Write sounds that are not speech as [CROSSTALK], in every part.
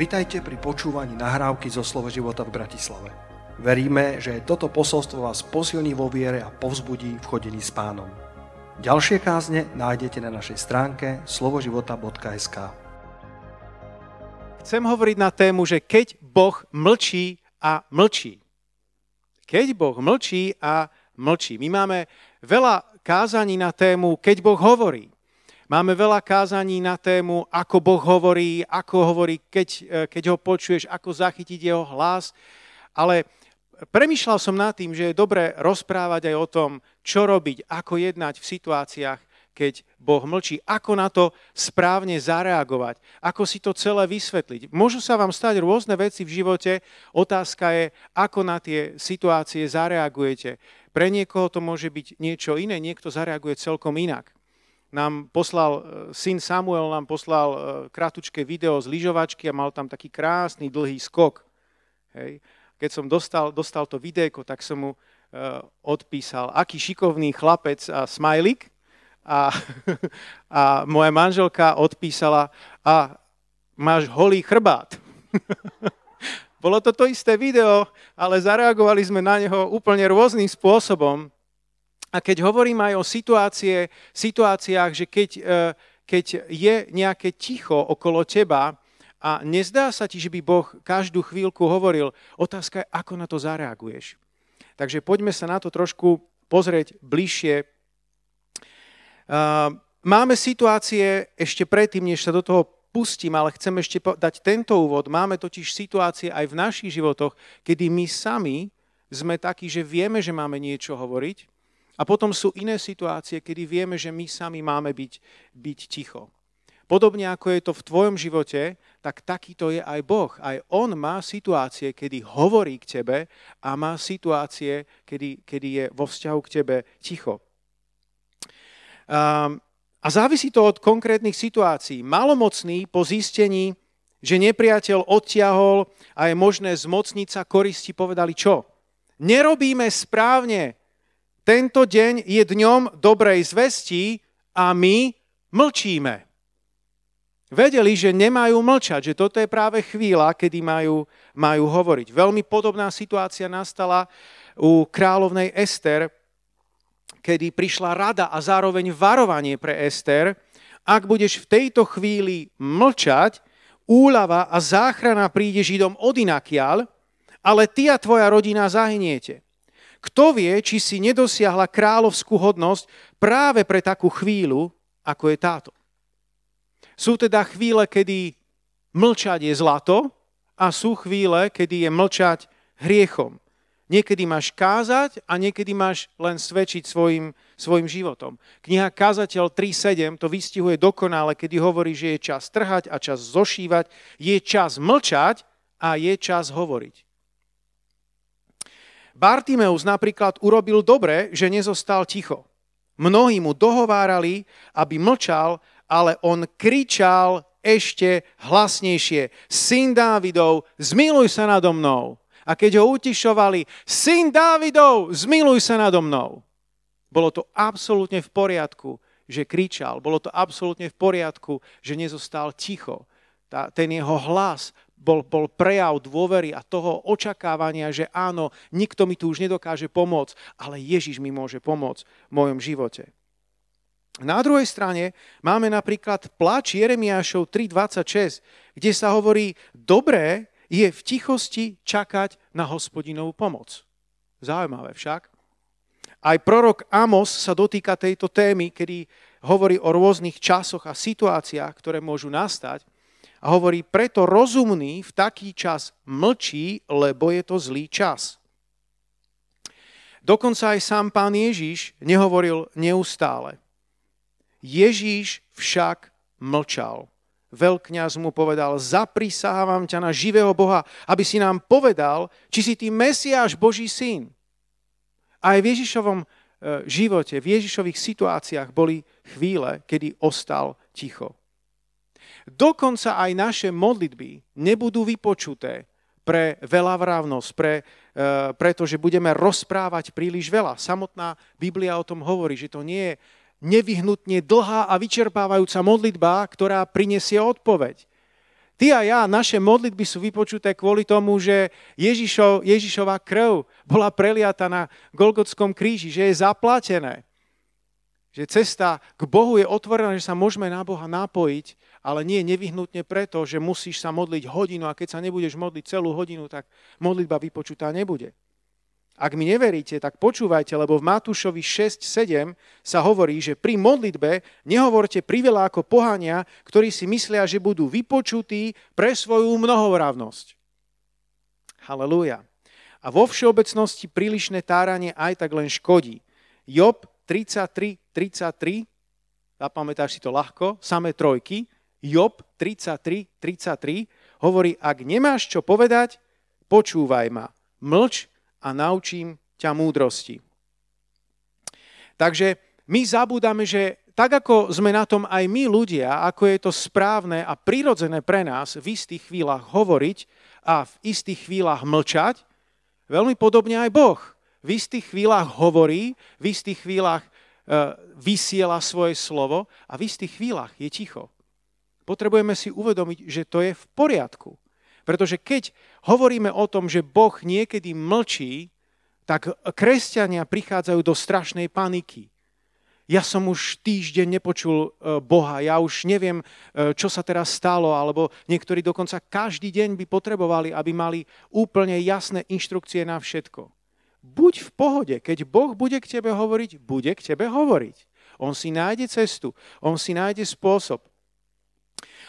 Vitajte pri počúvaní nahrávky zo Slovo života v Bratislave. Veríme, že toto posolstvo vás posilní vo viere a povzbudí v chodení s pánom. Ďalšie kázne nájdete na našej stránke slovoživota.sk Chcem hovoriť na tému, že keď Boh mlčí a mlčí. Keď Boh mlčí a mlčí. My máme veľa kázaní na tému, keď Boh hovorí. Máme veľa kázaní na tému, ako Boh hovorí, ako hovorí, keď, e, keď ho počuješ, ako zachytiť jeho hlas. Ale premyšľal som nad tým, že je dobré rozprávať aj o tom, čo robiť, ako jednať v situáciách, keď Boh mlčí, ako na to správne zareagovať, ako si to celé vysvetliť. Môžu sa vám stať rôzne veci v živote, otázka je, ako na tie situácie zareagujete. Pre niekoho to môže byť niečo iné, niekto zareaguje celkom inak nám poslal, e, syn Samuel nám poslal e, kratučké video z lyžovačky a mal tam taký krásny dlhý skok. Hej. Keď som dostal, dostal to videjko, tak som mu uh, odpísal, aký šikovný chlapec a smajlik. A, [LAUGHS] a moja manželka odpísala, a máš holý chrbát. [LAUGHS] Bolo to to isté video, ale zareagovali sme na neho úplne rôznym spôsobom. A keď hovorím aj o situácie, situáciách, že keď, e, keď je nejaké ticho okolo teba a nezdá sa ti, že by Boh každú chvíľku hovoril, otázka je, ako na to zareaguješ. Takže poďme sa na to trošku pozrieť bližšie. Máme situácie ešte predtým, než sa do toho pustím, ale chcem ešte dať tento úvod. Máme totiž situácie aj v našich životoch, kedy my sami sme takí, že vieme, že máme niečo hovoriť, a potom sú iné situácie, kedy vieme, že my sami máme byť, byť ticho. Podobne ako je to v tvojom živote, tak takýto je aj Boh. Aj On má situácie, kedy hovorí k tebe a má situácie, kedy, kedy je vo vzťahu k tebe ticho. Um, a závisí to od konkrétnych situácií. Malomocný po zistení, že nepriateľ odtiahol a je možné zmocniť sa koristi, povedali čo? Nerobíme správne, tento deň je dňom dobrej zvesti a my mlčíme. Vedeli, že nemajú mlčať, že toto je práve chvíľa, kedy majú, majú hovoriť. Veľmi podobná situácia nastala u kráľovnej Ester, kedy prišla rada a zároveň varovanie pre Ester, ak budeš v tejto chvíli mlčať, úlava a záchrana príde Židom od inakiaľ, ale ty a tvoja rodina zahyniete. Kto vie, či si nedosiahla kráľovskú hodnosť práve pre takú chvíľu, ako je táto. Sú teda chvíle, kedy mlčať je zlato a sú chvíle, kedy je mlčať hriechom. Niekedy máš kázať a niekedy máš len svedčiť svojim, svojim životom. Kniha Kázateľ 3.7 to vystihuje dokonale, kedy hovorí, že je čas trhať a čas zošívať, je čas mlčať a je čas hovoriť. Bartimeus napríklad urobil dobre, že nezostal ticho. Mnohí mu dohovárali, aby mlčal, ale on kričal ešte hlasnejšie. Syn Dávidov, zmiluj sa nado mnou. A keď ho utišovali, syn Dávidov, zmiluj sa nado mnou. Bolo to absolútne v poriadku, že kričal. Bolo to absolútne v poriadku, že nezostal ticho. Tá, ten jeho hlas bol, bol prejav dôvery a toho očakávania, že áno, nikto mi tu už nedokáže pomôcť, ale Ježiš mi môže pomôcť v mojom živote. Na druhej strane máme napríklad plač Jeremiášov 3.26, kde sa hovorí, dobré je v tichosti čakať na hospodinovú pomoc. Zaujímavé však. Aj prorok Amos sa dotýka tejto témy, kedy hovorí o rôznych časoch a situáciách, ktoré môžu nastať. A hovorí, preto rozumný v taký čas mlčí, lebo je to zlý čas. Dokonca aj sám pán Ježíš nehovoril neustále. Ježíš však mlčal. Veľkňaz mu povedal, zaprisávam ťa na živého Boha, aby si nám povedal, či si ty Mesiáš, Boží syn. Aj v Ježišovom e, živote, v Ježišových situáciách boli chvíle, kedy ostal ticho. Dokonca aj naše modlitby nebudú vypočuté pre veľavravnosť, pre, e, pretože budeme rozprávať príliš veľa. Samotná Biblia o tom hovorí, že to nie je nevyhnutne dlhá a vyčerpávajúca modlitba, ktorá prinesie odpoveď. Ty a ja, naše modlitby sú vypočuté kvôli tomu, že Ježišov, Ježišová krv bola preliata na Golgotskom kríži, že je zaplatené. Že cesta k Bohu je otvorená, že sa môžeme na Boha napojiť, ale nie nevyhnutne preto, že musíš sa modliť hodinu a keď sa nebudeš modliť celú hodinu, tak modlitba vypočutá nebude. Ak mi neveríte, tak počúvajte, lebo v Matúšovi 6.7 sa hovorí, že pri modlitbe nehovorte priveľa ako pohania, ktorí si myslia, že budú vypočutí pre svoju mnohovravnosť. Halelúja. A vo všeobecnosti prílišné táranie aj tak len škodí. Job 33, 33, zapamätáš si to ľahko, samé trojky, Job 33, 33 hovorí, ak nemáš čo povedať, počúvaj ma, mlč a naučím ťa múdrosti. Takže my zabúdame, že tak ako sme na tom aj my ľudia, ako je to správne a prirodzené pre nás v istých chvíľach hovoriť a v istých chvíľach mlčať, veľmi podobne aj Boh. V istých chvíľach hovorí, v istých chvíľach e, vysiela svoje slovo a v istých chvíľach je ticho. Potrebujeme si uvedomiť, že to je v poriadku. Pretože keď hovoríme o tom, že Boh niekedy mlčí, tak kresťania prichádzajú do strašnej paniky. Ja som už týždeň nepočul e, Boha, ja už neviem, e, čo sa teraz stalo, alebo niektorí dokonca každý deň by potrebovali, aby mali úplne jasné inštrukcie na všetko. Buď v pohode, keď Boh bude k tebe hovoriť, bude k tebe hovoriť. On si nájde cestu, on si nájde spôsob.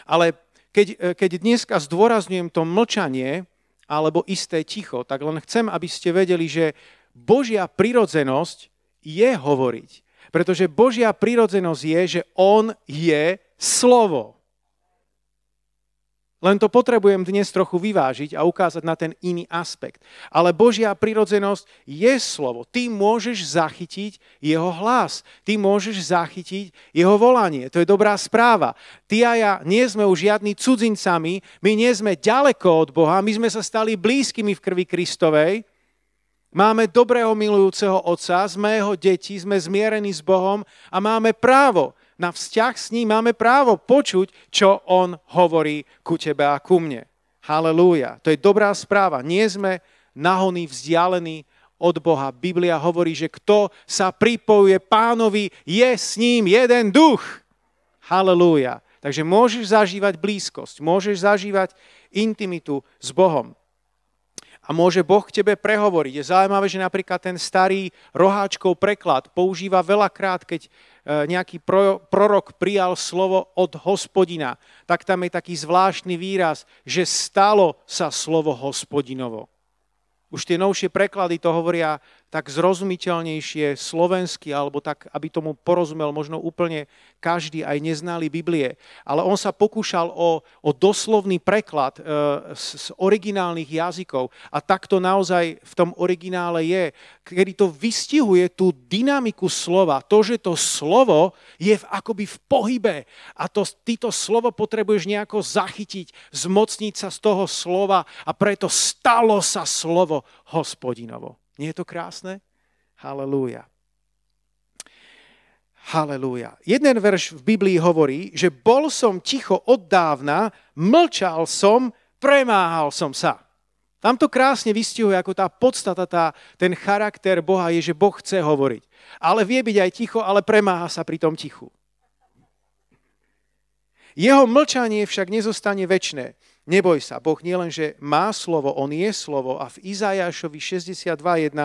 Ale keď, e, keď dneska zdôrazňujem to mlčanie alebo isté ticho, tak len chcem, aby ste vedeli, že Božia prirodzenosť je hovoriť. Pretože Božia prirodzenosť je, že On je slovo. Len to potrebujem dnes trochu vyvážiť a ukázať na ten iný aspekt. Ale Božia prirodzenosť je slovo. Ty môžeš zachytiť jeho hlas. Ty môžeš zachytiť jeho volanie. To je dobrá správa. Ty a ja nie sme už žiadni cudzincami, my nie sme ďaleko od Boha, my sme sa stali blízkymi v krvi Kristovej. Máme dobrého milujúceho Otca, sme jeho deti, sme zmierení s Bohom a máme právo na vzťah s ním máme právo počuť, čo on hovorí ku tebe a ku mne. Halelúja. To je dobrá správa. Nie sme nahony vzdialení od Boha. Biblia hovorí, že kto sa pripojuje pánovi, je s ním jeden duch. Halelúja. Takže môžeš zažívať blízkosť, môžeš zažívať intimitu s Bohom. A môže Boh k tebe prehovoriť. Je zaujímavé, že napríklad ten starý roháčkov preklad používa veľakrát, keď E, nejaký prorok prijal slovo od hospodina, tak tam je taký zvláštny výraz, že stalo sa slovo hospodinovo. Už tie novšie preklady to hovoria tak zrozumiteľnejšie slovensky, alebo tak, aby tomu porozumel možno úplne každý, aj neznali Biblie. Ale on sa pokúšal o, o doslovný preklad e, z, z originálnych jazykov. A tak to naozaj v tom originále je, kedy to vystihuje tú dynamiku slova. To, že to slovo je v, akoby v pohybe. A to, ty to slovo potrebuješ nejako zachytiť, zmocniť sa z toho slova a preto stalo sa slovo hospodinovo. Nie je to krásne? Halelúja. Halelúja. Jeden verš v Biblii hovorí, že bol som ticho od dávna, mlčal som, premáhal som sa. Tam to krásne vystihuje, ako tá podstata, tá, ten charakter Boha je, že Boh chce hovoriť. Ale vie byť aj ticho, ale premáha sa pri tom tichu. Jeho mlčanie však nezostane väčné. Neboj sa, Boh nielenže má slovo, On je slovo a v Izajašovi 62.1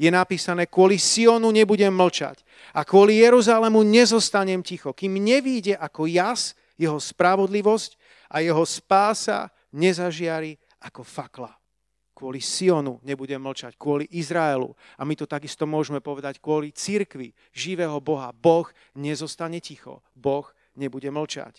je napísané, kvôli Sionu nebudem mlčať a kvôli Jeruzalému nezostanem ticho, kým nevíde ako jas jeho spravodlivosť a jeho spása nezažiari ako fakla. Kvôli Sionu nebudem mlčať, kvôli Izraelu. A my to takisto môžeme povedať kvôli cirkvi živého Boha. Boh nezostane ticho. Boh nebude mlčať.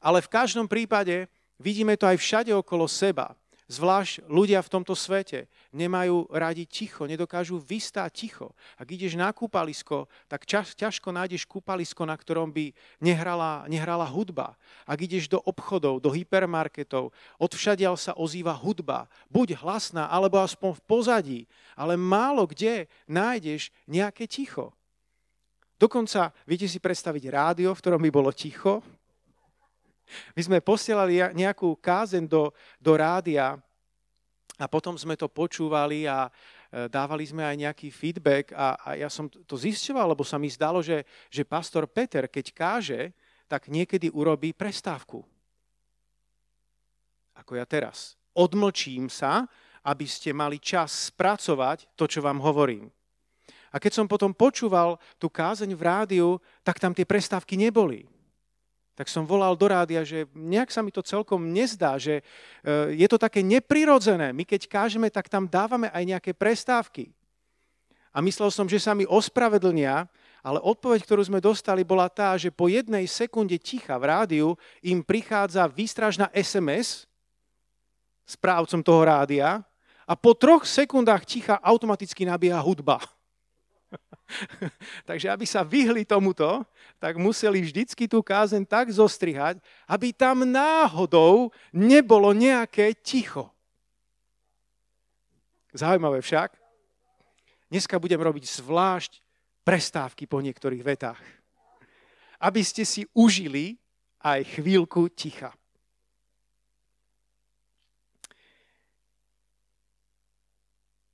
Ale v každom prípade vidíme to aj všade okolo seba. Zvlášť ľudia v tomto svete nemajú radi ticho, nedokážu vystáť ticho. Ak ideš na kúpalisko, tak ťažko nájdeš kúpalisko, na ktorom by nehrala, nehrala hudba. Ak ideš do obchodov, do hypermarketov, odvšadiaľ sa ozýva hudba. Buď hlasná, alebo aspoň v pozadí. Ale málo kde nájdeš nejaké ticho. Dokonca, viete si predstaviť rádio, v ktorom by bolo ticho? My sme posielali nejakú kázen do, do rádia a potom sme to počúvali a e, dávali sme aj nejaký feedback a, a ja som to zisťoval, lebo sa mi zdalo, že, že pastor Peter, keď káže, tak niekedy urobí prestávku. Ako ja teraz. Odmlčím sa, aby ste mali čas spracovať to, čo vám hovorím. A keď som potom počúval tú kázeň v rádiu, tak tam tie prestávky neboli tak som volal do rádia, že nejak sa mi to celkom nezdá, že e, je to také neprirodzené. My keď kážeme, tak tam dávame aj nejaké prestávky. A myslel som, že sa mi ospravedlnia, ale odpoveď, ktorú sme dostali, bola tá, že po jednej sekunde ticha v rádiu im prichádza výstražná SMS správcom toho rádia a po troch sekundách ticha automaticky nabíja hudba. [LAUGHS] Takže aby sa vyhli tomuto, tak museli vždycky tú kázen tak zostrihať, aby tam náhodou nebolo nejaké ticho. Zaujímavé však. Dneska budem robiť zvlášť prestávky po niektorých vetách. Aby ste si užili aj chvíľku ticha.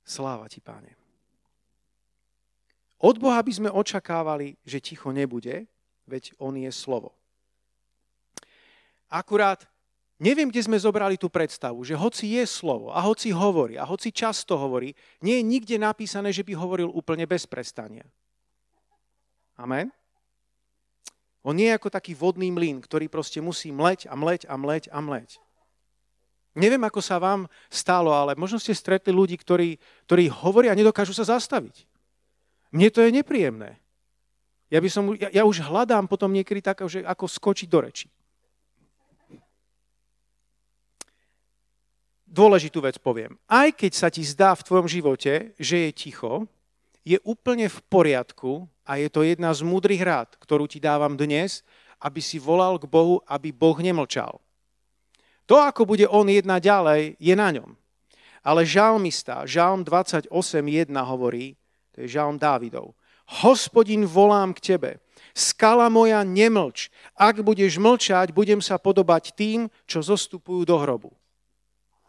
Sláva ti, páne. Od Boha by sme očakávali, že ticho nebude, veď On je slovo. Akurát neviem, kde sme zobrali tú predstavu, že hoci je slovo a hoci hovorí a hoci často hovorí, nie je nikde napísané, že by hovoril úplne bez prestania. Amen? On nie je ako taký vodný mlyn, ktorý proste musí mleť a mleť a mleť a mleť. Neviem, ako sa vám stalo, ale možno ste stretli ľudí, ktorí, ktorí hovoria a nedokážu sa zastaviť. Mne to je nepríjemné. Ja, by som, ja, ja už hľadám potom niekedy tak, že ako skočiť do reči. Dôležitú vec poviem. Aj keď sa ti zdá v tvojom živote, že je ticho, je úplne v poriadku a je to jedna z múdrych rád, ktorú ti dávam dnes, aby si volal k Bohu, aby Boh nemlčal. To, ako bude on jedna ďalej, je na ňom. Ale žalmista, žalm 28.1 hovorí, to je žalm Dávidov. Hospodin, volám k tebe. Skala moja, nemlč. Ak budeš mlčať, budem sa podobať tým, čo zostupujú do hrobu.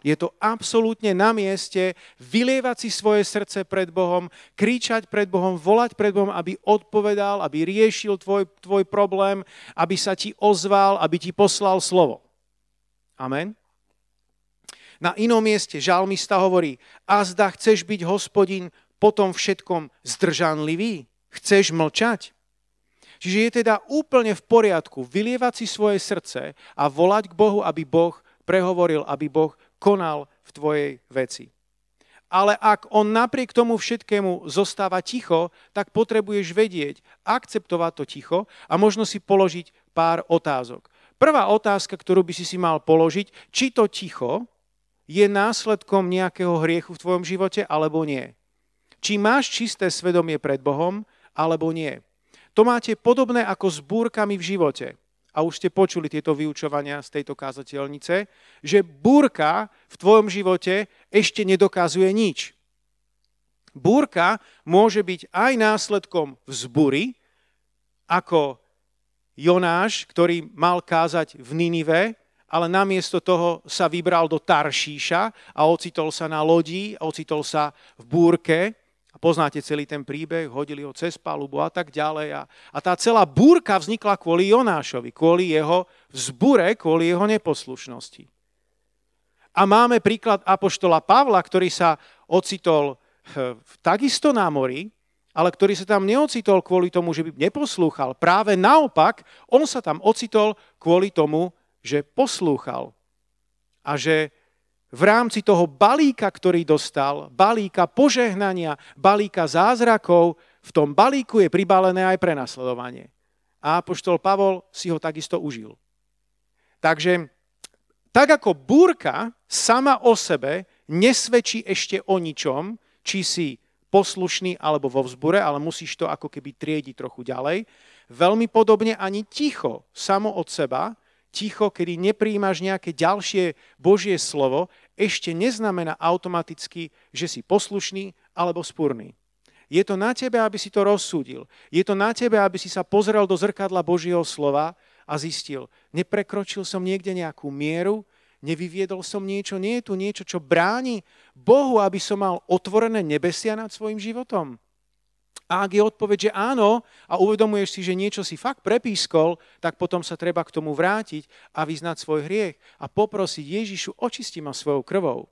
Je to absolútne na mieste vylievať si svoje srdce pred Bohom, kričať pred Bohom, volať pred Bohom, aby odpovedal, aby riešil tvoj, tvoj problém, aby sa ti ozval, aby ti poslal slovo. Amen. Na inom mieste žalmista hovorí, a zda chceš byť hospodin, potom všetkom zdržanlivý? Chceš mlčať? Čiže je teda úplne v poriadku vylievať si svoje srdce a volať k Bohu, aby Boh prehovoril, aby Boh konal v tvojej veci. Ale ak on napriek tomu všetkému zostáva ticho, tak potrebuješ vedieť, akceptovať to ticho a možno si položiť pár otázok. Prvá otázka, ktorú by si si mal položiť, či to ticho je následkom nejakého hriechu v tvojom živote alebo nie či máš čisté svedomie pred Bohom, alebo nie. To máte podobné ako s búrkami v živote. A už ste počuli tieto vyučovania z tejto kázateľnice, že búrka v tvojom živote ešte nedokazuje nič. Búrka môže byť aj následkom vzbury, ako Jonáš, ktorý mal kázať v Ninive, ale namiesto toho sa vybral do Taršíša a ocitol sa na lodi, ocitol sa v búrke poznáte celý ten príbeh, hodili ho cez palubu a tak ďalej. A, a tá celá búrka vznikla kvôli Jonášovi, kvôli jeho vzbure, kvôli jeho neposlušnosti. A máme príklad apoštola Pavla, ktorý sa ocitol eh, takisto na mori, ale ktorý sa tam neocitol kvôli tomu, že by neposlúchal. Práve naopak, on sa tam ocitol kvôli tomu, že poslúchal. A že v rámci toho balíka, ktorý dostal, balíka požehnania, balíka zázrakov, v tom balíku je pribalené aj prenasledovanie. A apoštol Pavol si ho takisto užil. Takže tak ako búrka sama o sebe nesvedčí ešte o ničom, či si poslušný alebo vo vzbure, ale musíš to ako keby triediť trochu ďalej. Veľmi podobne ani ticho samo od seba, ticho, kedy nepríjmaš nejaké ďalšie Božie slovo, ešte neznamená automaticky, že si poslušný alebo spúrny. Je to na tebe, aby si to rozsúdil. Je to na tebe, aby si sa pozrel do zrkadla Božieho slova a zistil, neprekročil som niekde nejakú mieru, nevyviedol som niečo, nie je tu niečo, čo bráni Bohu, aby som mal otvorené nebesia nad svojim životom. A ak je odpoveď, že áno a uvedomuješ si, že niečo si fakt prepískol, tak potom sa treba k tomu vrátiť a vyznať svoj hriech a poprosiť Ježišu, očisti ma svojou krvou.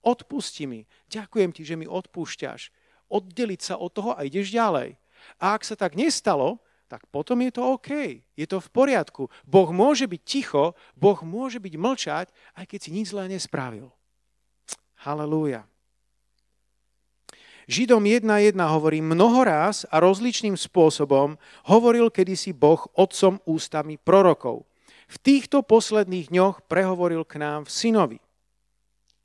Odpusti mi. Ďakujem ti, že mi odpúšťaš. Oddeliť sa od toho a ideš ďalej. A ak sa tak nestalo, tak potom je to OK. Je to v poriadku. Boh môže byť ticho, Boh môže byť mlčať, aj keď si nič zlé nespravil. Halelúja. Židom 1.1 hovorí mnohoraz a rozličným spôsobom hovoril kedysi Boh otcom ústami prorokov. V týchto posledných dňoch prehovoril k nám v synovi.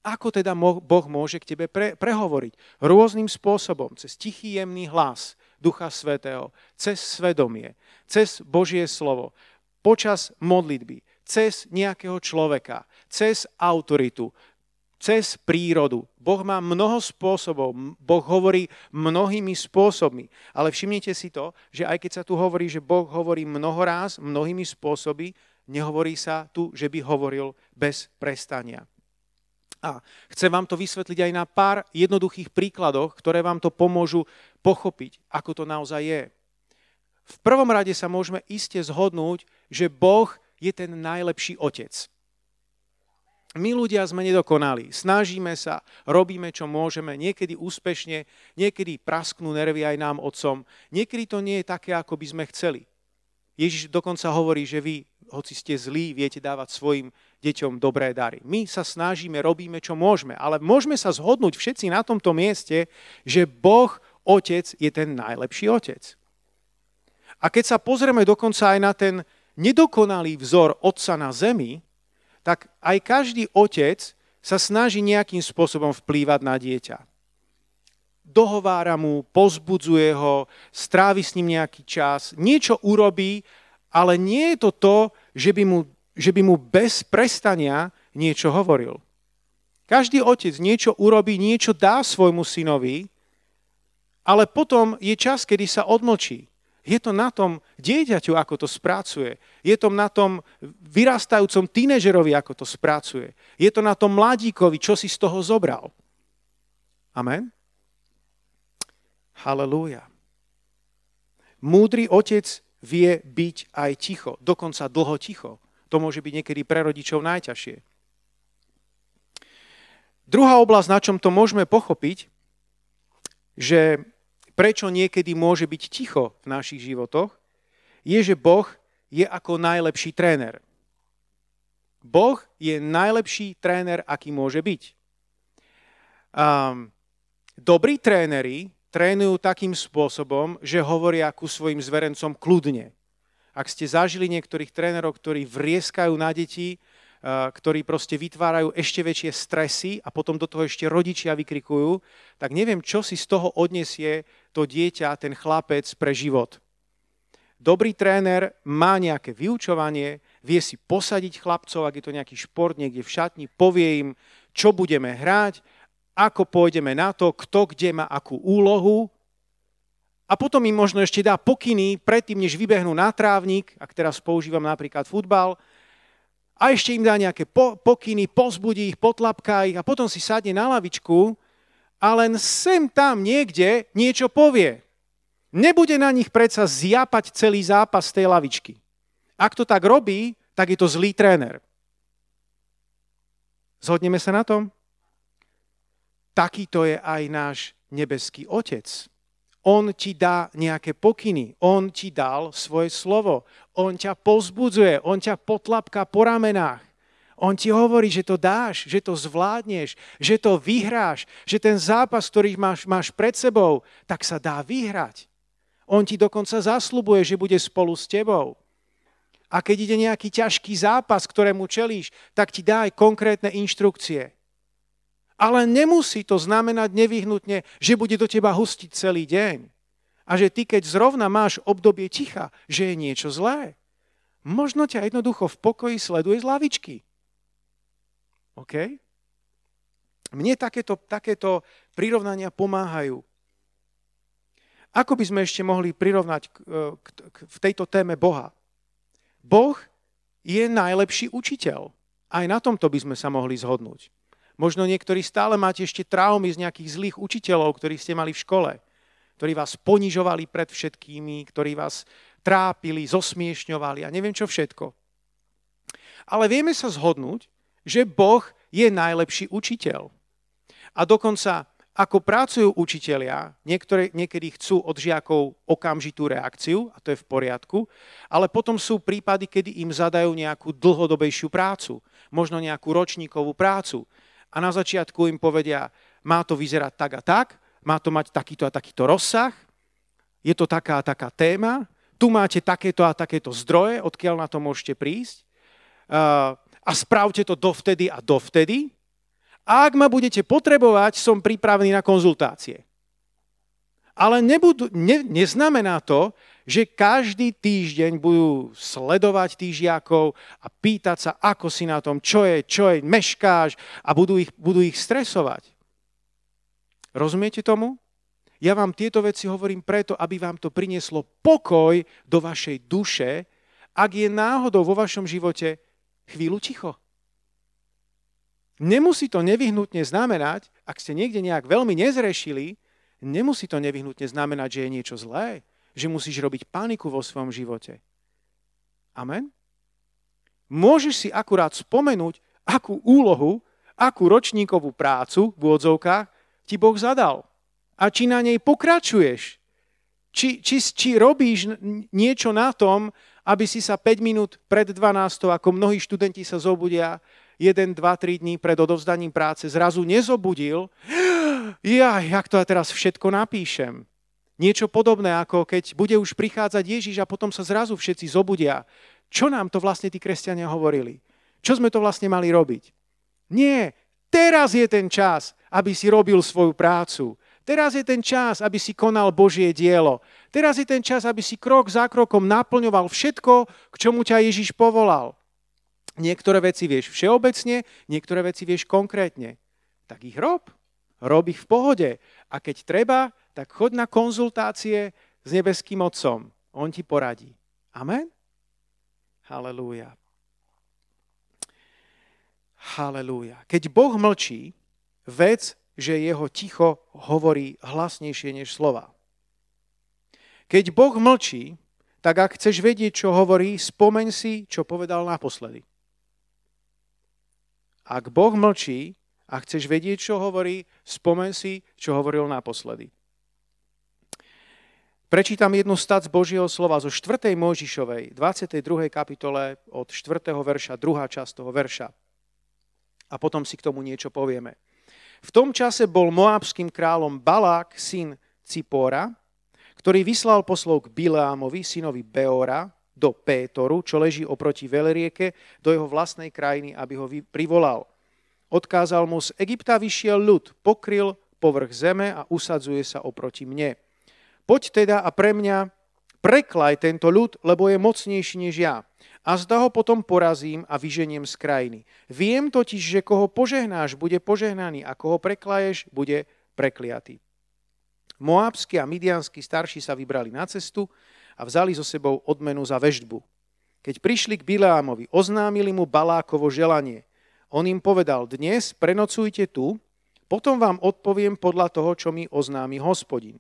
Ako teda Boh môže k tebe pre, prehovoriť? Rôznym spôsobom, cez tichý jemný hlas Ducha Svetého, cez svedomie, cez Božie slovo, počas modlitby, cez nejakého človeka, cez autoritu, cez prírodu. Boh má mnoho spôsobov, Boh hovorí mnohými spôsobmi. Ale všimnite si to, že aj keď sa tu hovorí, že Boh hovorí mnohoráz, mnohými spôsoby, nehovorí sa tu, že by hovoril bez prestania. A chcem vám to vysvetliť aj na pár jednoduchých príkladoch, ktoré vám to pomôžu pochopiť, ako to naozaj je. V prvom rade sa môžeme iste zhodnúť, že Boh je ten najlepší otec. My ľudia sme nedokonali, snažíme sa, robíme, čo môžeme, niekedy úspešne, niekedy prasknú nervy aj nám, otcom, niekedy to nie je také, ako by sme chceli. Ježiš dokonca hovorí, že vy, hoci ste zlí, viete dávať svojim deťom dobré dary. My sa snažíme, robíme, čo môžeme, ale môžeme sa zhodnúť všetci na tomto mieste, že Boh, Otec, je ten najlepší Otec. A keď sa pozrieme dokonca aj na ten nedokonalý vzor Otca na zemi, tak aj každý otec sa snaží nejakým spôsobom vplývať na dieťa. Dohovára mu, pozbudzuje ho, strávi s ním nejaký čas, niečo urobí, ale nie je to to, že by mu, že by mu bez prestania niečo hovoril. Každý otec niečo urobí, niečo dá svojmu synovi, ale potom je čas, kedy sa odmlčí. Je to na tom dieťaťu, ako to spracuje. Je to na tom vyrastajúcom tínežerovi, ako to spracuje. Je to na tom mladíkovi, čo si z toho zobral. Amen? Halelúja. Múdry otec vie byť aj ticho, dokonca dlho ticho. To môže byť niekedy pre rodičov najťažšie. Druhá oblasť, na čom to môžeme pochopiť, že prečo niekedy môže byť ticho v našich životoch, je, že Boh je ako najlepší tréner. Boh je najlepší tréner, aký môže byť. Um, dobrí tréneri trénujú takým spôsobom, že hovoria ku svojim zverencom kľudne. Ak ste zažili niektorých trénerov, ktorí vrieskajú na deti, ktorí proste vytvárajú ešte väčšie stresy a potom do toho ešte rodičia vykrikujú, tak neviem, čo si z toho odniesie to dieťa, ten chlapec pre život. Dobrý tréner má nejaké vyučovanie, vie si posadiť chlapcov, ak je to nejaký šport niekde v šatni, povie im, čo budeme hrať, ako pôjdeme na to, kto kde má akú úlohu a potom im možno ešte dá pokyny predtým, než vybehnú na trávnik, ak teraz používam napríklad futbal, a ešte im dá nejaké po, pokyny, pozbudí ich, potlapká ich a potom si sadne na lavičku a len sem tam niekde niečo povie. Nebude na nich predsa zjapať celý zápas tej lavičky. Ak to tak robí, tak je to zlý tréner. Zhodneme sa na tom? Takýto je aj náš nebeský Otec. On ti dá nejaké pokyny, on ti dal svoje slovo, on ťa pozbudzuje, on ťa potlapká po ramenách. On ti hovorí, že to dáš, že to zvládneš, že to vyhráš, že ten zápas, ktorý máš, máš pred sebou, tak sa dá vyhrať. On ti dokonca zaslubuje, že bude spolu s tebou. A keď ide nejaký ťažký zápas, ktorému čelíš, tak ti dá aj konkrétne inštrukcie. Ale nemusí to znamenať nevyhnutne, že bude do teba hustiť celý deň. A že ty, keď zrovna máš obdobie ticha, že je niečo zlé. Možno ťa jednoducho v pokoji sleduje z lavičky. OK? Mne takéto, takéto prirovnania pomáhajú. Ako by sme ešte mohli prirovnať k, k, k, v tejto téme Boha? Boh je najlepší učiteľ. Aj na tomto by sme sa mohli zhodnúť. Možno niektorí stále máte ešte traumy z nejakých zlých učiteľov, ktorých ste mali v škole, ktorí vás ponižovali pred všetkými, ktorí vás trápili, zosmiešňovali a neviem čo všetko. Ale vieme sa zhodnúť, že Boh je najlepší učiteľ. A dokonca ako pracujú učitelia, niektoré, niekedy chcú od žiakov okamžitú reakciu, a to je v poriadku, ale potom sú prípady, kedy im zadajú nejakú dlhodobejšiu prácu, možno nejakú ročníkovú prácu. A na začiatku im povedia, má to vyzerať tak a tak, má to mať takýto a takýto rozsah, je to taká a taká téma, tu máte takéto a takéto zdroje, odkiaľ na to môžete prísť a spravte to dovtedy a dovtedy a ak ma budete potrebovať, som pripravený na konzultácie. Ale nebudu, ne, neznamená to, že každý týždeň budú sledovať tých žiakov a pýtať sa, ako si na tom, čo je, čo je, meškáš a budú ich, budú ich stresovať. Rozumiete tomu? Ja vám tieto veci hovorím preto, aby vám to prinieslo pokoj do vašej duše, ak je náhodou vo vašom živote chvíľu ticho. Nemusí to nevyhnutne znamenať, ak ste niekde nejak veľmi nezrešili, nemusí to nevyhnutne znamenať, že je niečo zlé, že musíš robiť paniku vo svojom živote. Amen? Môžeš si akurát spomenúť, akú úlohu, akú ročníkovú prácu v úvodzovkách ti Boh zadal. A či na nej pokračuješ. Či, či, či robíš niečo na tom, aby si sa 5 minút pred 12, ako mnohí študenti sa zobudia, 1, 2, 3 dní pred odovzdaním práce zrazu nezobudil, ja, jak to ja teraz všetko napíšem. Niečo podobné, ako keď bude už prichádzať Ježiš a potom sa zrazu všetci zobudia. Čo nám to vlastne tí kresťania hovorili? Čo sme to vlastne mali robiť? Nie, teraz je ten čas, aby si robil svoju prácu. Teraz je ten čas, aby si konal Božie dielo. Teraz je ten čas, aby si krok za krokom naplňoval všetko, k čomu ťa Ježiš povolal. Niektoré veci vieš všeobecne, niektoré veci vieš konkrétne. Tak ich rob. Rob ich v pohode. A keď treba, tak choď na konzultácie s nebeským Otcom. On ti poradí. Amen? Halelúja. Halelúja. Keď Boh mlčí, vec, že jeho ticho hovorí hlasnejšie než slova. Keď Boh mlčí, tak ak chceš vedieť, čo hovorí, spomeň si, čo povedal naposledy. Ak Boh mlčí a chceš vedieť, čo hovorí, spomen si, čo hovoril naposledy. Prečítam jednu stac Božieho slova zo 4. Mojžišovej, 22. kapitole od 4. verša, druhá časť toho verša. A potom si k tomu niečo povieme. V tom čase bol moábským kráľom Balák, syn Cipora, ktorý vyslal poslov k Bileámovi, synovi Beora, do Pétoru, čo leží oproti Velerieke, do jeho vlastnej krajiny, aby ho privolal. Odkázal mu, z Egypta vyšiel ľud, pokryl povrch zeme a usadzuje sa oproti mne. Poď teda a pre mňa preklaj tento ľud, lebo je mocnejší než ja. A zda ho potom porazím a vyženiem z krajiny. Viem totiž, že koho požehnáš, bude požehnaný a koho preklaješ, bude prekliatý. Moábsky a midianskí starší sa vybrali na cestu, a vzali so sebou odmenu za veždbu. Keď prišli k Bileámovi, oznámili mu Balákovo želanie. On im povedal, dnes prenocujte tu, potom vám odpoviem podľa toho, čo mi oznámi hospodin.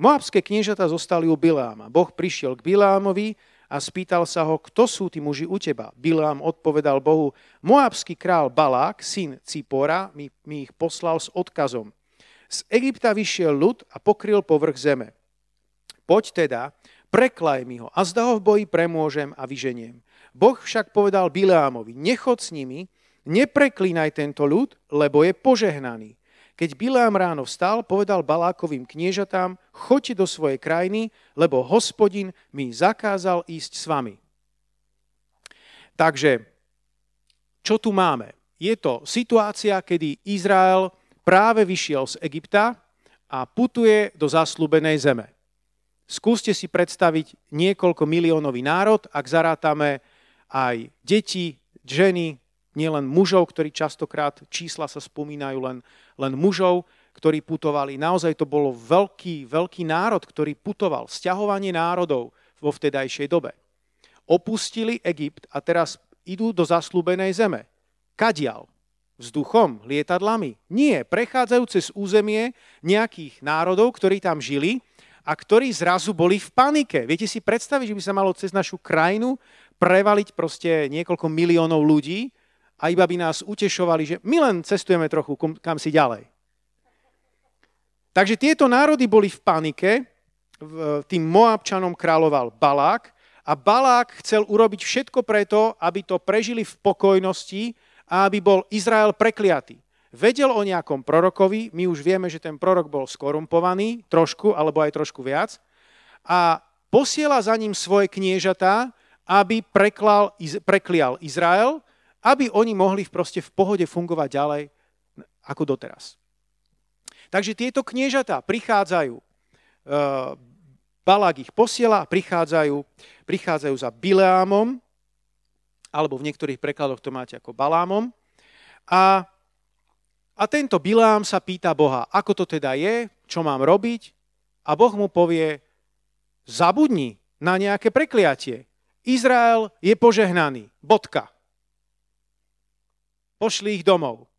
Moabské kniežata zostali u Bileáma. Boh prišiel k Bileámovi a spýtal sa ho, kto sú tí muži u teba. Bileám odpovedal Bohu, Moabský král Balák, syn Cipora, mi, mi ich poslal s odkazom. Z Egypta vyšiel ľud a pokryl povrch zeme. Poď teda, preklaj mi ho a zda ho v boji premôžem a vyženiem. Boh však povedal Bileámovi, nechod s nimi, nepreklínaj tento ľud, lebo je požehnaný. Keď Bileám ráno vstal, povedal Balákovým kniežatám, choďte do svojej krajiny, lebo hospodin mi zakázal ísť s vami. Takže, čo tu máme? Je to situácia, kedy Izrael práve vyšiel z Egypta a putuje do zaslúbenej zeme. Skúste si predstaviť niekoľko miliónový národ, ak zarátame aj deti, ženy, nielen mužov, ktorí častokrát čísla sa spomínajú len, len mužov, ktorí putovali. Naozaj to bolo veľký, veľký národ, ktorý putoval. Sťahovanie národov vo vtedajšej dobe. opustili Egypt a teraz idú do zaslúbenej zeme. Kadial? Vzduchom, lietadlami? Nie, prechádzajú cez územie nejakých národov, ktorí tam žili a ktorí zrazu boli v panike. Viete si predstaviť, že by sa malo cez našu krajinu prevaliť proste niekoľko miliónov ľudí a iba by nás utešovali, že my len cestujeme trochu kam si ďalej. Takže tieto národy boli v panike, tým Moabčanom kráľoval Balák a Balák chcel urobiť všetko preto, aby to prežili v pokojnosti a aby bol Izrael prekliatý. Vedel o nejakom prorokovi, my už vieme, že ten prorok bol skorumpovaný, trošku, alebo aj trošku viac, a posiela za ním svoje kniežatá, aby preklal, preklial Izrael, aby oni mohli proste v pohode fungovať ďalej ako doteraz. Takže tieto kniežatá prichádzajú, e, Balák ich posiela a prichádzajú, prichádzajú za Bileámom, alebo v niektorých prekladoch to máte ako Balámom. A, a tento Bileám sa pýta Boha, ako to teda je, čo mám robiť. A Boh mu povie, zabudni na nejaké prekliatie. Izrael je požehnaný. Bodka. Pošli ich domov.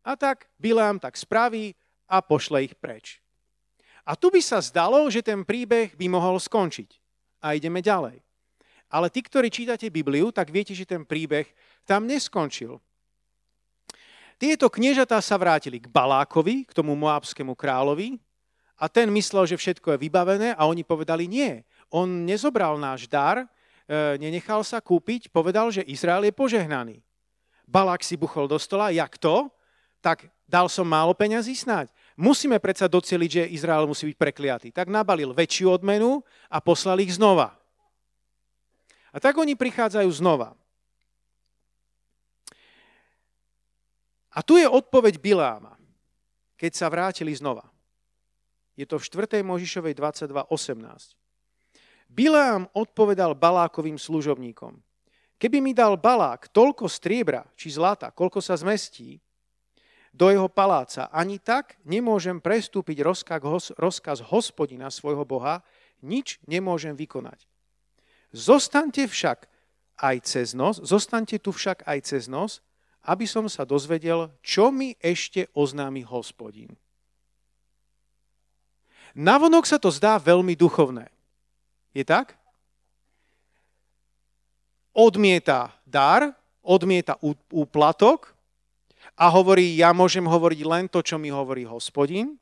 A tak Bileám tak spraví a pošle ich preč. A tu by sa zdalo, že ten príbeh by mohol skončiť. A ideme ďalej. Ale tí, ktorí čítate Bibliu, tak viete, že ten príbeh tam neskončil. Tieto kniežatá sa vrátili k Balákovi, k tomu moábskému kráľovi, a ten myslel, že všetko je vybavené a oni povedali nie. On nezobral náš dar, e, nenechal sa kúpiť, povedal, že Izrael je požehnaný. Balák si buchol do stola, jak to? Tak dal som málo peňazí snáď. Musíme predsa doceliť, že Izrael musí byť prekliatý. Tak nabalil väčšiu odmenu a poslal ich znova. A tak oni prichádzajú znova. A tu je odpoveď Biláma, keď sa vrátili znova. Je to v 4. Možišovej 22.18. Bilám odpovedal Balákovým služobníkom. Keby mi dal Balák toľko striebra či zlata, koľko sa zmestí, do jeho paláca. Ani tak nemôžem prestúpiť rozkaz, rozkaz hospodina svojho Boha, nič nemôžem vykonať. Zostaňte však aj cez nos, zostaňte tu však aj cez nos, aby som sa dozvedel, čo mi ešte oznámi hospodin. Navonok sa to zdá veľmi duchovné. Je tak? Odmieta dar, odmieta úplatok, a hovorí, ja môžem hovoriť len to, čo mi hovorí hospodin.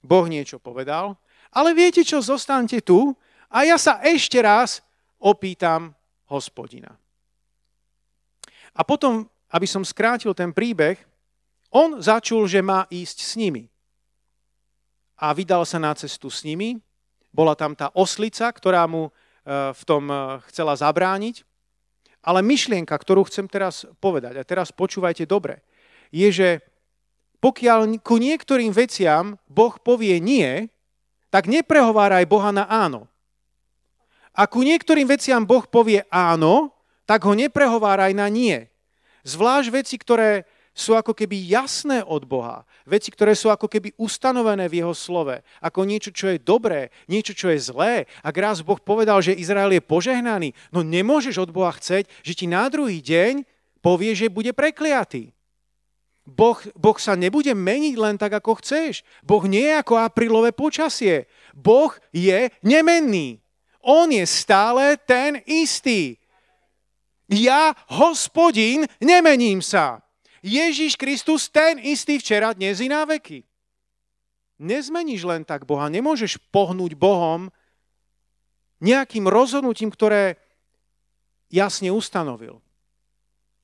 Boh niečo povedal. Ale viete čo, zostaňte tu a ja sa ešte raz opýtam hospodina. A potom, aby som skrátil ten príbeh, on začul, že má ísť s nimi. A vydal sa na cestu s nimi. Bola tam tá oslica, ktorá mu e, v tom e, chcela zabrániť. Ale myšlienka, ktorú chcem teraz povedať, a teraz počúvajte dobre, je, že pokiaľ ku niektorým veciam Boh povie nie, tak neprehováraj Boha na áno. A ku niektorým veciam Boh povie áno, tak ho neprehováraj na nie. Zvlášť veci, ktoré sú ako keby jasné od Boha. Veci, ktoré sú ako keby ustanovené v jeho slove. Ako niečo, čo je dobré, niečo, čo je zlé. Ak raz Boh povedal, že Izrael je požehnaný, no nemôžeš od Boha chceť, že ti na druhý deň povie, že bude prekliatý. Boh, boh sa nebude meniť len tak, ako chceš. Boh nie je ako aprílové počasie. Boh je nemenný. On je stále ten istý. Ja, hospodin, nemením sa. Ježiš Kristus ten istý včera, dnes i na veky. Nezmeníš len tak Boha. Nemôžeš pohnúť Bohom nejakým rozhodnutím, ktoré jasne ustanovil.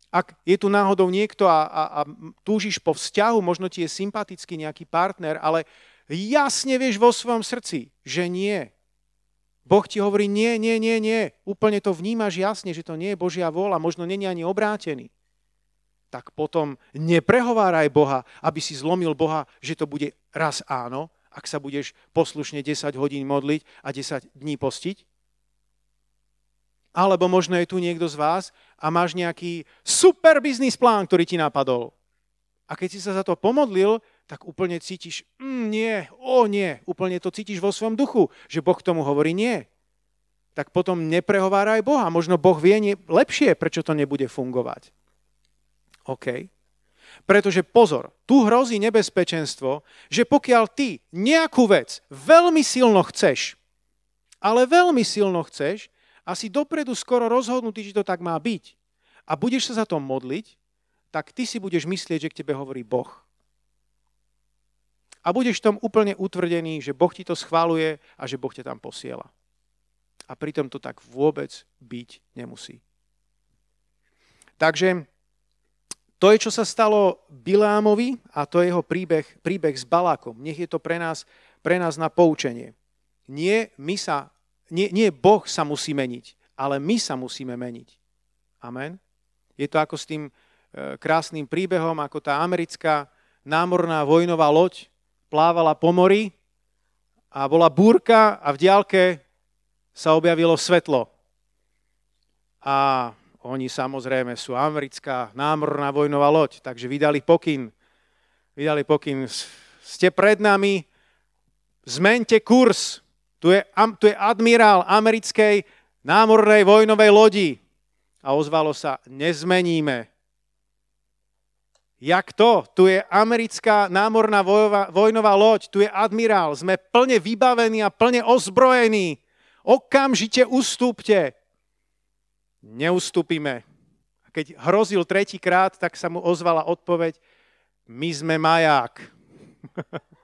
Ak je tu náhodou niekto a, a, a túžiš po vzťahu, možno ti je sympatický nejaký partner, ale jasne vieš vo svojom srdci, že nie. Boh ti hovorí nie, nie, nie, nie. Úplne to vnímaš jasne, že to nie je Božia vôľa, možno není ani obrátený. Tak potom neprehováraj Boha, aby si zlomil Boha, že to bude raz áno, ak sa budeš poslušne 10 hodín modliť a 10 dní postiť. Alebo možno je tu niekto z vás a máš nejaký super biznis plán, ktorý ti napadol. A keď si sa za to pomodlil, tak úplne cítiš, mm, nie, o nie, úplne to cítiš vo svojom duchu, že Boh tomu hovorí nie. tak potom neprehovára aj Boha. Možno Boh vie nie, lepšie, prečo to nebude fungovať. OK. Pretože pozor, tu hrozí nebezpečenstvo, že pokiaľ ty nejakú vec veľmi silno chceš, ale veľmi silno chceš a si dopredu skoro rozhodnutý, že to tak má byť a budeš sa za to modliť, tak ty si budeš myslieť, že k tebe hovorí Boh. A budeš tom úplne utvrdený, že Boh ti to schváluje a že Boh ťa tam posiela a pritom to tak vôbec byť nemusí. Takže to je, čo sa stalo Bilámovi a to je jeho príbeh, príbeh s Balákom. Nech je to pre nás, pre nás na poučenie. Nie, my sa, nie, nie Boh sa musí meniť, ale my sa musíme meniť. Amen. Je to ako s tým e, krásnym príbehom, ako tá americká námorná vojnová loď plávala po mori a bola búrka a v diálke sa objavilo svetlo. A oni samozrejme sú americká námorná vojnová loď, takže vydali pokyn. Vydali pokyn, ste pred nami, zmente kurz. Tu je, tu je admirál americkej námornej vojnovej lodi. A ozvalo sa, nezmeníme. Jak to? Tu je americká námorná vojnová, vojnová loď, tu je admirál, sme plne vybavení a plne ozbrojení. Okamžite ustúpte. Neustúpime. A keď hrozil tretíkrát, tak sa mu ozvala odpoveď, my sme maják. [LAUGHS]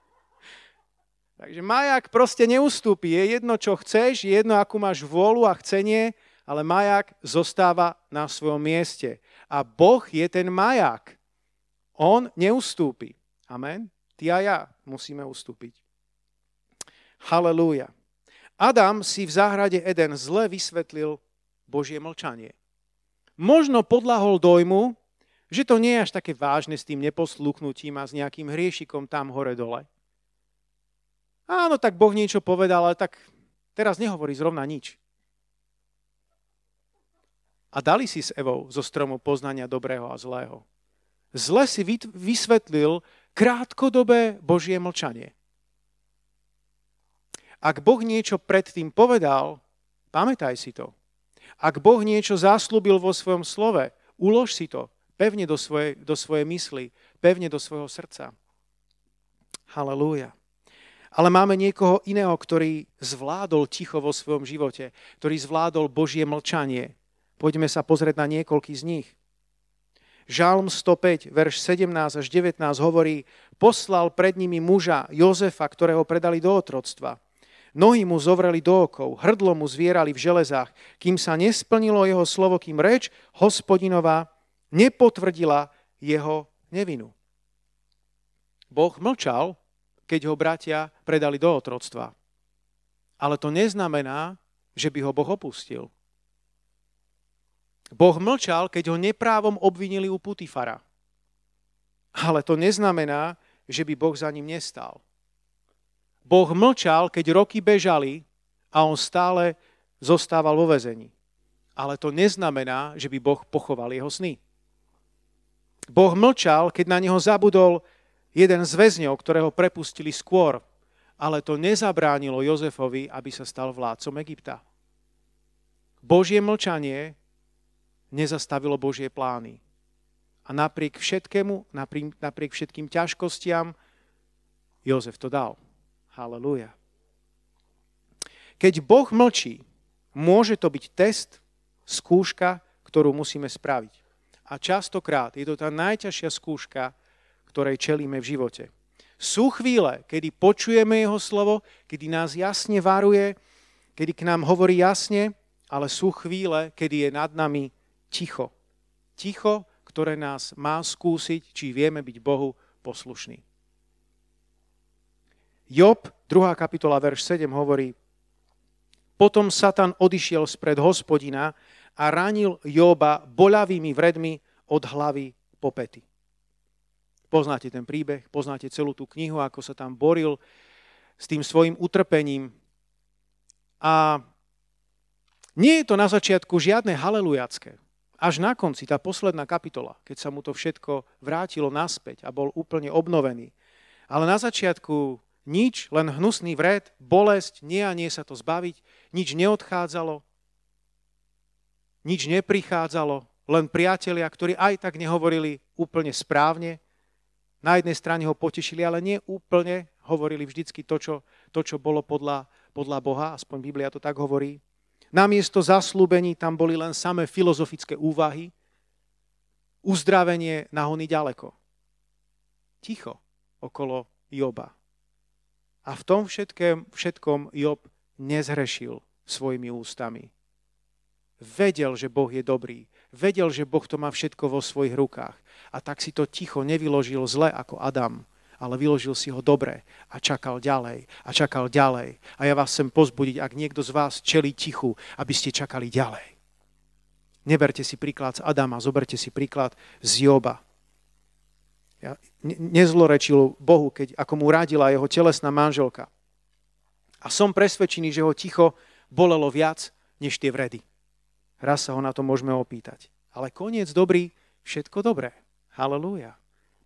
Takže maják proste neustúpi. Je jedno, čo chceš, je jedno, akú máš vôľu a chcenie, ale maják zostáva na svojom mieste. A Boh je ten maják. On neustúpi. Amen. Ty a ja musíme ustúpiť. Halelúja. Adam si v záhrade Eden zle vysvetlil Božie mlčanie. Možno podľahol dojmu, že to nie je až také vážne s tým neposlúchnutím a s nejakým hriešikom tam hore-dole. Áno, tak Boh niečo povedal, ale tak teraz nehovorí zrovna nič. A dali si s Evou zo stromu poznania dobrého a zlého. Zle si vysvetlil krátkodobé Božie mlčanie. Ak Boh niečo predtým povedal, pamätaj si to. Ak Boh niečo zaslúbil vo svojom slove, ulož si to pevne do svojej, do svojej mysli, pevne do svojho srdca. Halelúja. Ale máme niekoho iného, ktorý zvládol ticho vo svojom živote, ktorý zvládol Božie mlčanie. Poďme sa pozrieť na niekoľký z nich. Žalm 105, verš 17 až 19 hovorí, poslal pred nimi muža Jozefa, ktorého predali do otroctva. Nohy mu zovreli do okov, hrdlo mu zvierali v železách, kým sa nesplnilo jeho slovo, kým reč hospodinová nepotvrdila jeho nevinu. Boh mlčal, keď ho bratia predali do otroctva. Ale to neznamená, že by ho Boh opustil. Boh mlčal, keď ho neprávom obvinili u Putifara. Ale to neznamená, že by Boh za ním nestal. Boh mlčal, keď roky bežali a on stále zostával vo vezení. Ale to neznamená, že by Boh pochoval jeho sny. Boh mlčal, keď na neho zabudol jeden z väzňov, ktorého prepustili skôr, ale to nezabránilo Jozefovi, aby sa stal vládcom Egypta. Božie mlčanie nezastavilo Božie plány. A napriek všetkému, napriek, napriek všetkým ťažkostiam, Jozef to dal. Halelúja. Keď Boh mlčí, môže to byť test, skúška, ktorú musíme spraviť. A častokrát je to tá najťažšia skúška, ktorej čelíme v živote. Sú chvíle, kedy počujeme Jeho slovo, kedy nás jasne varuje, kedy k nám hovorí jasne, ale sú chvíle, kedy je nad nami ticho. Ticho, ktoré nás má skúsiť, či vieme byť Bohu poslušní. Job, 2. kapitola, verš 7 hovorí, potom Satan odišiel spred hospodina a ranil Joba boľavými vredmi od hlavy po pety. Poznáte ten príbeh, poznáte celú tú knihu, ako sa tam boril s tým svojim utrpením. A nie je to na začiatku žiadne halelujacké. Až na konci, tá posledná kapitola, keď sa mu to všetko vrátilo naspäť a bol úplne obnovený. Ale na začiatku Nič, len hnusný vred, bolesť, nie a nie sa to zbaviť, nič neodchádzalo, nič neprichádzalo, len priatelia, ktorí aj tak nehovorili úplne správne. Na jednej strane ho potešili, ale nie úplne hovorili vždycky to, čo, to, čo bolo podľa, podľa Boha, aspoň Biblia to tak hovorí. Namiesto zaslúbení tam boli len samé filozofické úvahy, uzdravenie na hony ďaleko. Ticho okolo Joba. A v tom všetkém, všetkom Job nezhrešil svojimi ústami. Vedel, že Boh je dobrý. Vedel, že Boh to má všetko vo svojich rukách. A tak si to ticho nevyložil zle ako Adam, ale vyložil si ho dobre a čakal ďalej a čakal ďalej. A ja vás chcem pozbudiť, ak niekto z vás čelí tichu, aby ste čakali ďalej. Neberte si príklad z Adama, zoberte si príklad z Joba. Ja, nezlorečil Bohu, keď, ako mu radila jeho telesná manželka. A som presvedčený, že ho ticho bolelo viac, než tie vredy. Raz sa ho na to môžeme opýtať. Ale koniec dobrý, všetko dobré. Halelúja.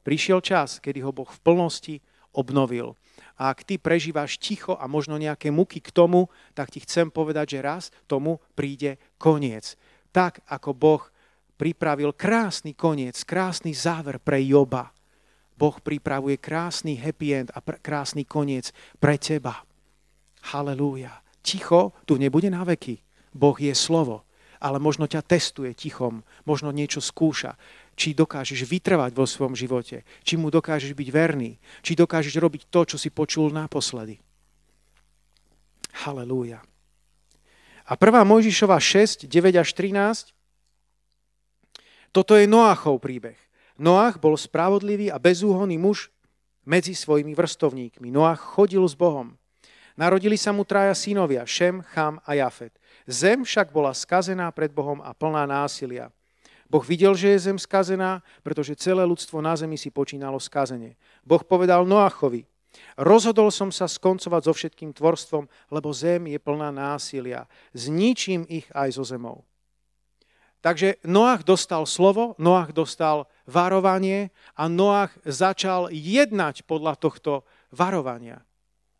Prišiel čas, kedy ho Boh v plnosti obnovil. A ak ty prežívaš ticho a možno nejaké muky k tomu, tak ti chcem povedať, že raz tomu príde koniec. Tak, ako Boh pripravil krásny koniec, krásny záver pre Joba. Boh pripravuje krásny happy end a pr- krásny koniec pre teba. Halelúja. Ticho tu nebude na veky. Boh je slovo, ale možno ťa testuje tichom, možno niečo skúša. Či dokážeš vytrvať vo svojom živote, či mu dokážeš byť verný, či dokážeš robiť to, čo si počul naposledy. Halelúja. A 1. Mojžišova 6, 9 až 13. Toto je Noachov príbeh. Noach bol spravodlivý a bezúhonný muž medzi svojimi vrstovníkmi. Noach chodil s Bohom. Narodili sa mu traja synovia, Šem, Cham a Jafet. Zem však bola skazená pred Bohom a plná násilia. Boh videl, že je zem skazená, pretože celé ľudstvo na zemi si počínalo skazenie. Boh povedal Noachovi, rozhodol som sa skoncovať so všetkým tvorstvom, lebo zem je plná násilia. Zničím ich aj zo zemou. Takže Noach dostal slovo, Noach dostal varovanie a Noach začal jednať podľa tohto varovania.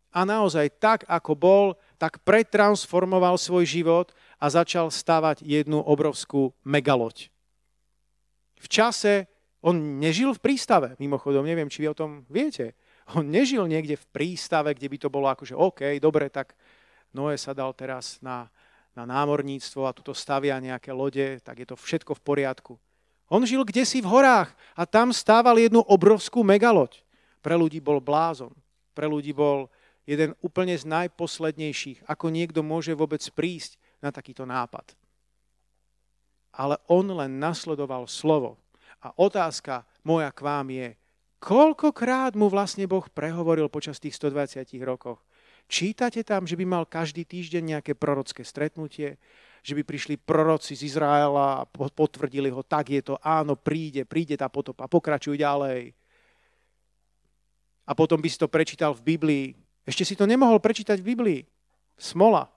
A naozaj tak, ako bol, tak pretransformoval svoj život a začal stavať jednu obrovskú megaloď. V čase on nežil v prístave, mimochodom, neviem, či vy o tom viete. On nežil niekde v prístave, kde by to bolo akože OK, dobre, tak Noé sa dal teraz na na námorníctvo a tuto stavia nejaké lode, tak je to všetko v poriadku. On žil kde si v horách a tam stával jednu obrovskú megaloď. Pre ľudí bol blázon, pre ľudí bol jeden úplne z najposlednejších, ako niekto môže vôbec prísť na takýto nápad. Ale on len nasledoval slovo. A otázka moja k vám je, koľkokrát mu vlastne Boh prehovoril počas tých 120 rokoch? Čítate tam, že by mal každý týždeň nejaké prorocké stretnutie, že by prišli proroci z Izraela a potvrdili ho, tak je to, áno, príde, príde tá potopa, pokračuj ďalej. A potom by si to prečítal v Biblii. Ešte si to nemohol prečítať v Biblii. Smola.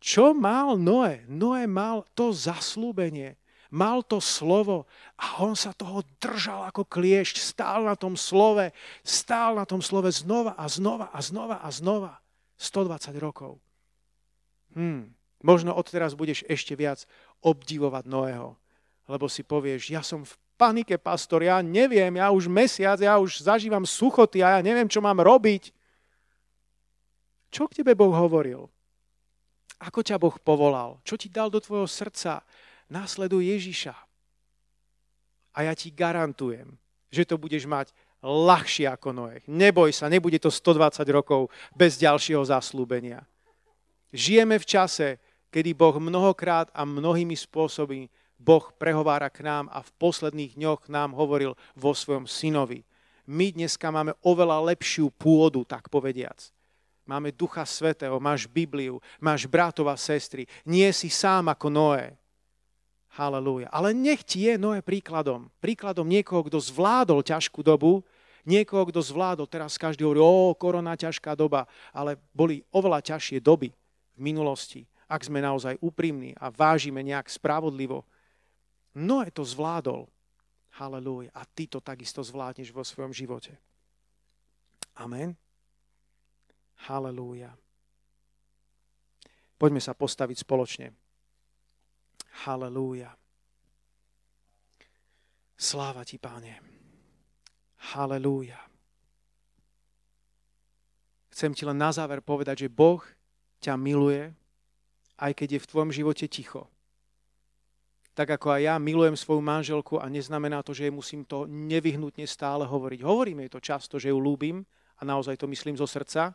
Čo mal Noé? Noé mal to zaslúbenie mal to slovo a on sa toho držal ako kliešť, stál na tom slove, stál na tom slove znova a znova a znova a znova. 120 rokov. Hmm. Možno odteraz budeš ešte viac obdivovať Noého, lebo si povieš, ja som v panike, pastor, ja neviem, ja už mesiac, ja už zažívam suchoty a ja neviem, čo mám robiť. Čo k tebe Boh hovoril? Ako ťa Boh povolal? Čo ti dal do tvojho srdca? Následuj Ježiša. A ja ti garantujem, že to budeš mať ľahšie ako Noé. Neboj sa, nebude to 120 rokov bez ďalšieho zaslúbenia. Žijeme v čase, kedy Boh mnohokrát a mnohými spôsobmi Boh prehovára k nám a v posledných dňoch nám hovoril vo svojom synovi. My dneska máme oveľa lepšiu pôdu, tak povediac. Máme Ducha Svetého, máš Bibliu, máš bratov a sestry. Nie si sám ako Noé. Halelúja. Ale nech ti je Noé príkladom. Príkladom niekoho, kto zvládol ťažkú dobu, niekoho, kto zvládol, teraz každý hovorí, o, korona, ťažká doba, ale boli oveľa ťažšie doby v minulosti, ak sme naozaj úprimní a vážime nejak spravodlivo. Noé to zvládol. Halelúja. A ty to takisto zvládneš vo svojom živote. Amen. Halelúja. Poďme sa postaviť spoločne. Halelúja. Sláva ti, páne. Halelúja. Chcem ti len na záver povedať, že Boh ťa miluje, aj keď je v tvojom živote ticho. Tak ako aj ja milujem svoju manželku a neznamená to, že jej musím to nevyhnutne stále hovoriť. Hovorím jej to často, že ju ľúbim a naozaj to myslím zo srdca,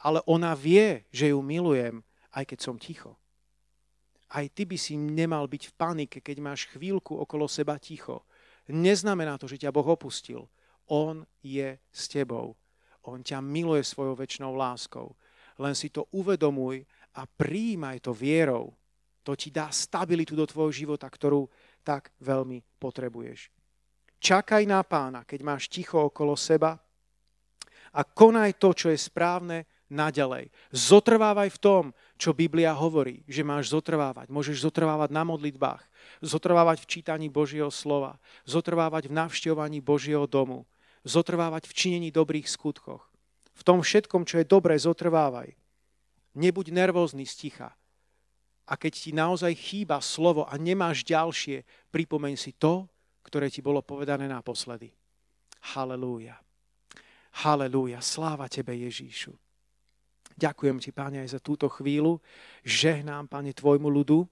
ale ona vie, že ju milujem, aj keď som ticho. Aj ty by si nemal byť v panike, keď máš chvíľku okolo seba ticho. Neznamená to, že ťa Boh opustil. On je s tebou. On ťa miluje svojou väčšnou láskou. Len si to uvedomuj a príjmaj to vierou. To ti dá stabilitu do tvojho života, ktorú tak veľmi potrebuješ. Čakaj na pána, keď máš ticho okolo seba a konaj to, čo je správne naďalej. Zotrvávaj v tom, čo Biblia hovorí, že máš zotrvávať. Môžeš zotrvávať na modlitbách, zotrvávať v čítaní Božieho slova, zotrvávať v navštevovaní Božieho domu, zotrvávať v činení dobrých skutkoch. V tom všetkom, čo je dobré, zotrvávaj. Nebuď nervózny z. A keď ti naozaj chýba slovo a nemáš ďalšie, pripomeň si to, ktoré ti bolo povedané naposledy. Halelúja. Halelúja. Sláva Tebe, Ježíšu. Ďakujem Ti, Páne, aj za túto chvíľu. Žehnám, Pane, Tvojmu ľudu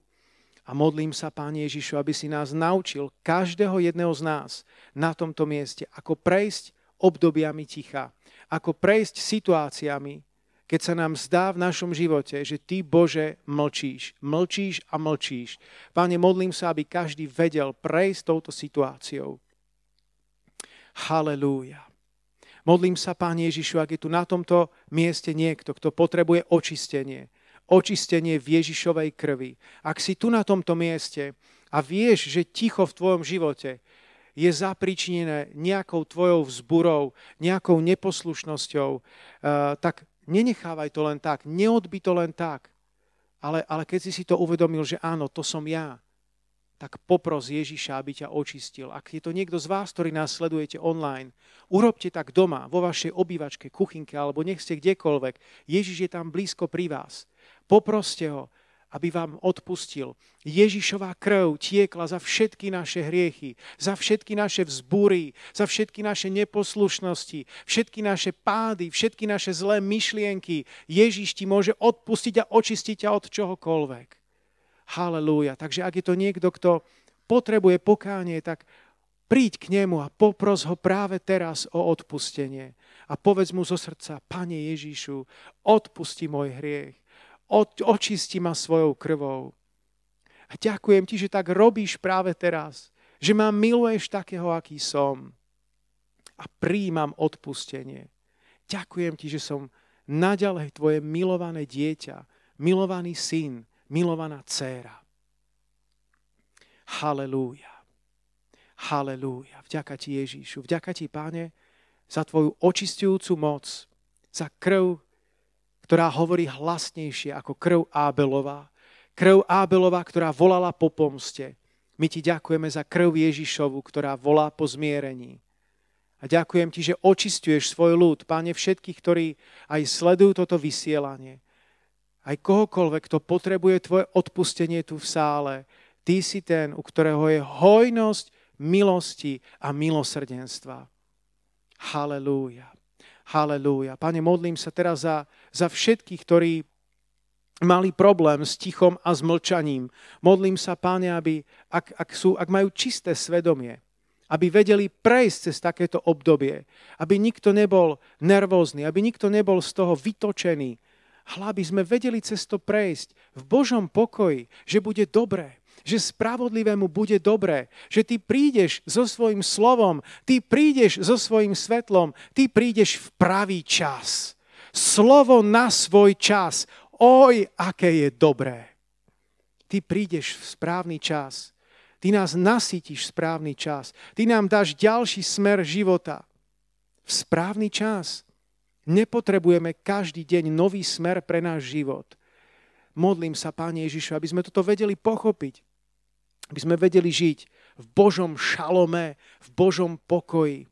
a modlím sa, Páne Ježišu, aby si nás naučil, každého jedného z nás na tomto mieste, ako prejsť obdobiami ticha, ako prejsť situáciami, keď sa nám zdá v našom živote, že Ty, Bože, mlčíš. Mlčíš a mlčíš. Páne, modlím sa, aby každý vedel prejsť touto situáciou. Halelúja. Modlím sa, Pán Ježišu, ak je tu na tomto mieste niekto, kto potrebuje očistenie, očistenie v Ježišovej krvi. Ak si tu na tomto mieste a vieš, že ticho v tvojom živote je zapričinené nejakou tvojou vzburou, nejakou neposlušnosťou, uh, tak nenechávaj to len tak, neodbi to len tak. Ale, ale keď si si to uvedomil, že áno, to som ja, tak popros Ježiša, aby ťa očistil. Ak je to niekto z vás, ktorý nás sledujete online, urobte tak doma, vo vašej obývačke, kuchynke, alebo nech ste kdekoľvek. Ježiš je tam blízko pri vás. Poproste ho, aby vám odpustil. Ježišová krv tiekla za všetky naše hriechy, za všetky naše vzbúry, za všetky naše neposlušnosti, všetky naše pády, všetky naše zlé myšlienky. Ježiš ti môže odpustiť a očistiť ťa od čohokoľvek. Halelúja. Takže ak je to niekto, kto potrebuje pokánie, tak príď k nemu a popros ho práve teraz o odpustenie. A povedz mu zo srdca, Pane Ježišu, odpusti môj hriech očisti ma svojou krvou. A ďakujem ti, že tak robíš práve teraz, že ma miluješ takého, aký som. A príjmam odpustenie. Ďakujem ti, že som naďalej tvoje milované dieťa, milovaný syn, milovaná dcéra. Halelúja. Halelúja. Vďaka ti Ježíšu. Vďaka ti, Páne, za tvoju očistujúcu moc, za krv, ktorá hovorí hlasnejšie ako krv Ábelová. Krv Ábelová, ktorá volala po pomste. My ti ďakujeme za krv Ježišovu, ktorá volá po zmierení. A ďakujem ti, že očistuješ svoj ľud, páne všetkých, ktorí aj sledujú toto vysielanie. Aj kohokoľvek, kto potrebuje tvoje odpustenie tu v sále. Ty si ten, u ktorého je hojnosť milosti a milosrdenstva. Halelúja. Halelúja. Pane, modlím sa teraz za, za všetkých, ktorí mali problém s tichom a s mlčaním. Modlím sa, Pane, aby, ak, ak, sú, ak majú čisté svedomie, aby vedeli prejsť cez takéto obdobie, aby nikto nebol nervózny, aby nikto nebol z toho vytočený, ale aby sme vedeli cez to prejsť v Božom pokoji, že bude dobré, že spravodlivému bude dobré, že ty prídeš so svojím slovom, ty prídeš so svojím svetlom, ty prídeš v pravý čas. Slovo na svoj čas. Oj, aké je dobré. Ty prídeš v správny čas. Ty nás nasytíš v správny čas. Ty nám dáš ďalší smer života. V správny čas. Nepotrebujeme každý deň nový smer pre náš život. Modlím sa, Páne Ježišu, aby sme toto vedeli pochopiť aby sme vedeli žiť v Božom šalome, v Božom pokoji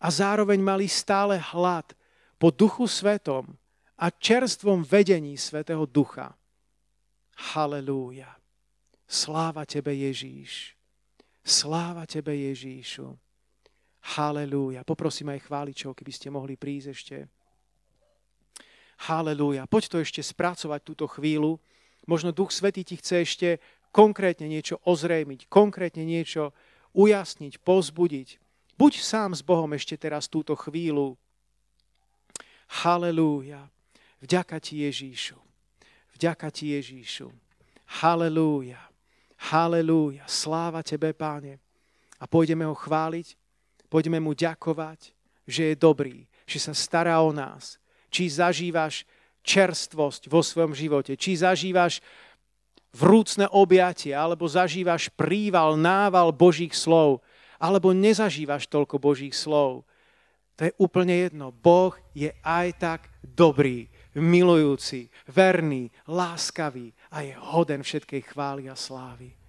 a zároveň mali stále hlad po duchu svetom a čerstvom vedení Svetého Ducha. Halelúja. Sláva Tebe, Ježíš. Sláva Tebe, Ježíšu. Halelúja. Poprosím aj chváličov, keby ste mohli prísť ešte. Halelúja. Poď to ešte spracovať túto chvíľu. Možno Duch Svetý ti chce ešte konkrétne niečo ozrejmiť, konkrétne niečo ujasniť, pozbudiť. Buď sám s Bohom ešte teraz túto chvíľu. Halelúja. Vďaka ti Ježíšu. Vďaka ti Ježíšu. Halelúja. Halelúja. Sláva tebe, páne. A pôjdeme ho chváliť, pôjdeme mu ďakovať, že je dobrý, že sa stará o nás, či zažívaš čerstvosť vo svojom živote, či zažívaš vrúcne objatie, alebo zažívaš príval, nával Božích slov, alebo nezažívaš toľko Božích slov. To je úplne jedno. Boh je aj tak dobrý, milujúci, verný, láskavý a je hoden všetkej chvály a slávy.